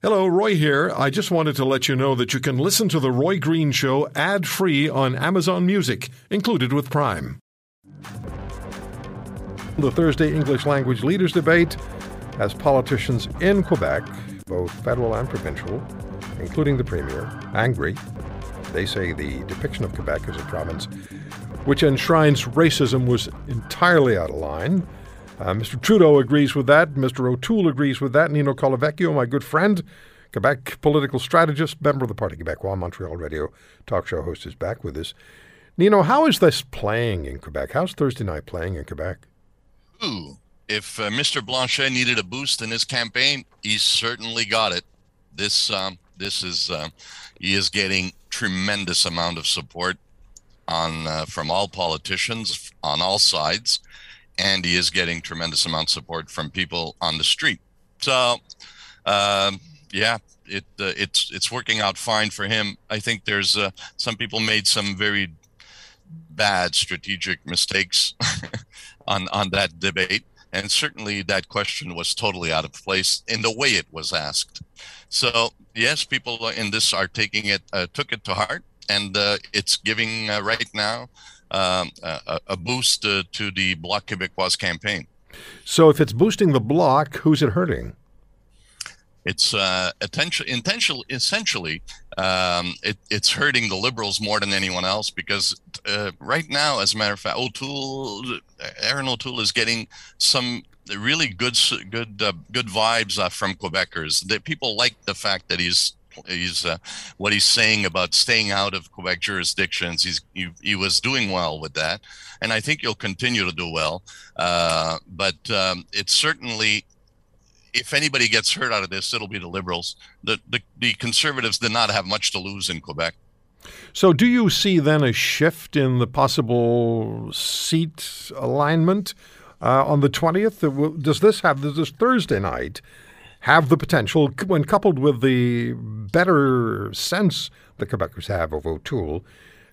Hello, Roy here. I just wanted to let you know that you can listen to The Roy Green Show ad free on Amazon Music, included with Prime. The Thursday English Language Leaders Debate as politicians in Quebec, both federal and provincial, including the Premier, angry. They say the depiction of Quebec as a province which enshrines racism was entirely out of line. Uh, Mr. Trudeau agrees with that. Mr. O'Toole agrees with that. Nino Colavecchio, my good friend, Quebec political strategist, member of the Parti Québécois, Montreal radio talk show host, is back with us. Nino, how is this playing in Quebec? How's Thursday night playing in Quebec? Ooh, if uh, Mr. Blanchet needed a boost in his campaign, he certainly got it. This um, this is uh, he is getting tremendous amount of support on uh, from all politicians on all sides and he is getting tremendous amount of support from people on the street. So, um, yeah, it uh, it's it's working out fine for him. I think there's uh, some people made some very bad strategic mistakes on on that debate, and certainly that question was totally out of place in the way it was asked. So yes, people in this are taking it uh, took it to heart, and uh, it's giving uh, right now um, a, a, boost uh, to the Bloc Québécois campaign. So, if it's boosting the Bloc, who's it hurting? It's uh, intentional, essentially, um, it, it's hurting the liberals more than anyone else because uh, right now, as a matter of fact, O'Toole, Erin O'Toole is getting some really good, good, uh, good vibes uh, from Quebecers. That people like the fact that he's he's uh, what he's saying about staying out of Quebec jurisdictions. He's he, he, was doing well with that, and I think he'll continue to do well. Uh, but um, it's certainly. If anybody gets hurt out of this, it'll be the Liberals. The, the the Conservatives did not have much to lose in Quebec. So, do you see then a shift in the possible seat alignment uh, on the 20th? Does this have this Thursday night have the potential, when coupled with the better sense the Quebecers have of O'Toole,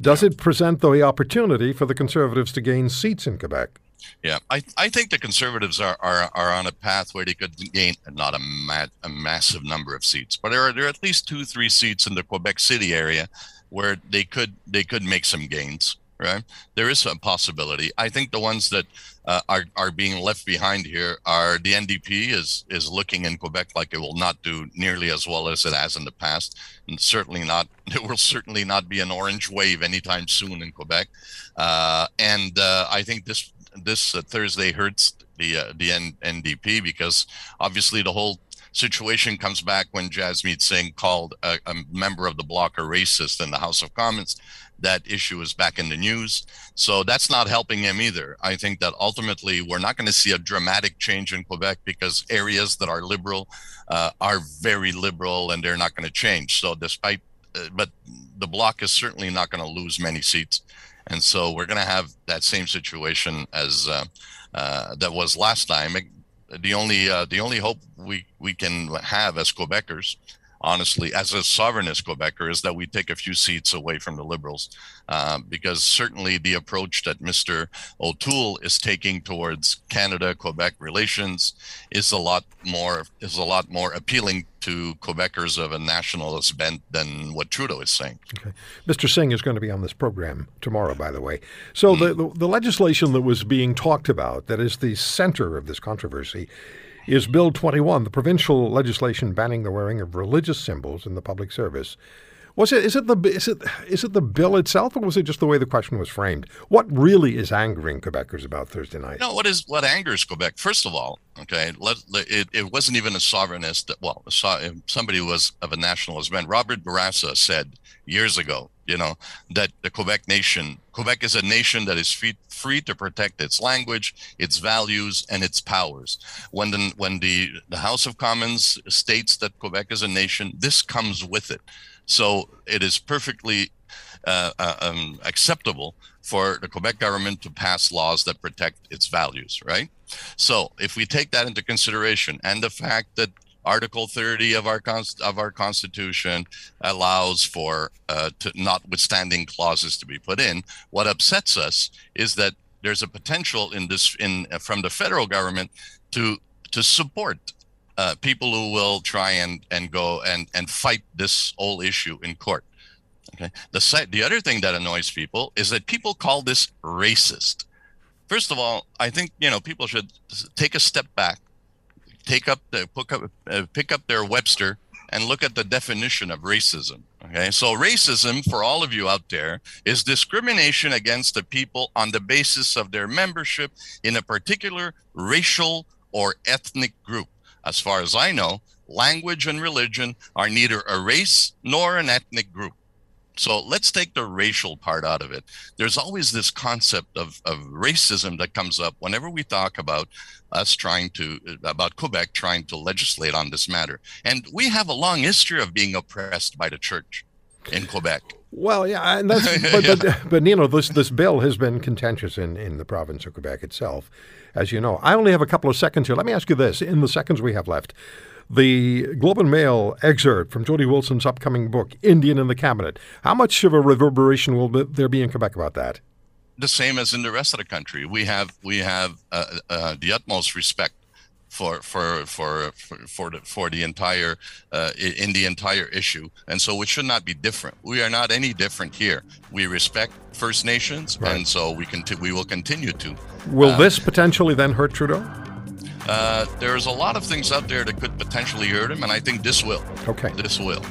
does it present the opportunity for the Conservatives to gain seats in Quebec? Yeah, I, I think the Conservatives are, are, are on a pathway to gain not a, ma- a massive number of seats, but there are, there are at least two, three seats in the Quebec City area where they could they could make some gains right? There is a possibility. I think the ones that uh, are are being left behind here are the NDP is is looking in Quebec like it will not do nearly as well as it has in the past, and certainly not. There will certainly not be an orange wave anytime soon in Quebec, uh, and uh, I think this this Thursday hurts the uh, the N- NDP because obviously the whole situation comes back when Jagmeet Singh called a, a, member of the bloc a racist in the House of Commons that issue is back in the news. So that's not helping him either. I think that ultimately we're not going to see a dramatic change in Quebec because areas that are liberal uh, are very liberal and they're not going to change. So despite, uh, but the bloc is certainly not going to lose many seats. And so we're going to have that same situation as uh, uh, that was last time. The only uh, the only hope we we can have as Quebecers honestly, as a sovereignist Quebecer, is that we take a few seats away from the Liberals, uh, because certainly the approach that Mr. O'Toole is taking towards Canada-Quebec relations is a lot more is a lot more appealing to Quebecers of a nationalist bent than what Trudeau is saying. Okay. Mr. Singh is going to be on this program tomorrow, by the way. So mm. the, the, the legislation that was being talked about, that is the center of this controversy, is Bill 21, the provincial legislation banning the wearing of religious symbols in the public service. Was it is it the is it is it the bill itself, or was it just the way the question was framed? What really is angering Quebecers about Thursday night? No, what is what angers Quebec? First of all, okay, let, it, it wasn't even a sovereignist. Well, somebody was of a nationalist bent. Robert Bourassa said years ago, you know, that the Quebec nation, Quebec is a nation that is free, free to protect its language, its values, and its powers. When the when the the House of Commons states that Quebec is a nation, this comes with it. So it is perfectly uh, uh, um, acceptable for the Quebec government to pass laws that protect its values, right? So if we take that into consideration and the fact that Article 30 of our of our Constitution allows for uh, to notwithstanding clauses to be put in. What upsets us is that there's a potential in this in from the federal government to to support uh, people who will try and and go and and fight this whole issue in court. Okay. The the other thing that annoys people is that people call this racist. First of all, I think you know people should take a step back, take up the pick up, uh, pick up their Webster and look at the definition of racism. Okay, so racism for all of you out there is discrimination against the people on the basis of their membership in a particular racial or ethnic group. As far as I know, language and religion are neither a race nor an ethnic group. So let's take the racial part out of it. There's always this concept of, of racism that comes up whenever we talk about us trying to, about Quebec trying to legislate on this matter. And we have a long history of being oppressed by the church in Quebec. Well, yeah, and that's but, yeah. but, but you know this this bill has been contentious in in the province of Quebec itself, as you know. I only have a couple of seconds here. Let me ask you this: in the seconds we have left, the Globe and Mail excerpt from Jody Wilson's upcoming book, Indian in the Cabinet. How much of a reverberation will there be in Quebec about that? The same as in the rest of the country. We have we have uh, uh, the utmost respect for for for for the, for the entire uh, in the entire issue, and so it should not be different. We are not any different here. We respect First Nations, right. and so we can we will continue to. Will uh, this potentially then hurt Trudeau? Uh, there's a lot of things out there that could potentially hurt him, and I think this will. Okay. This will.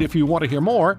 If you want to hear more,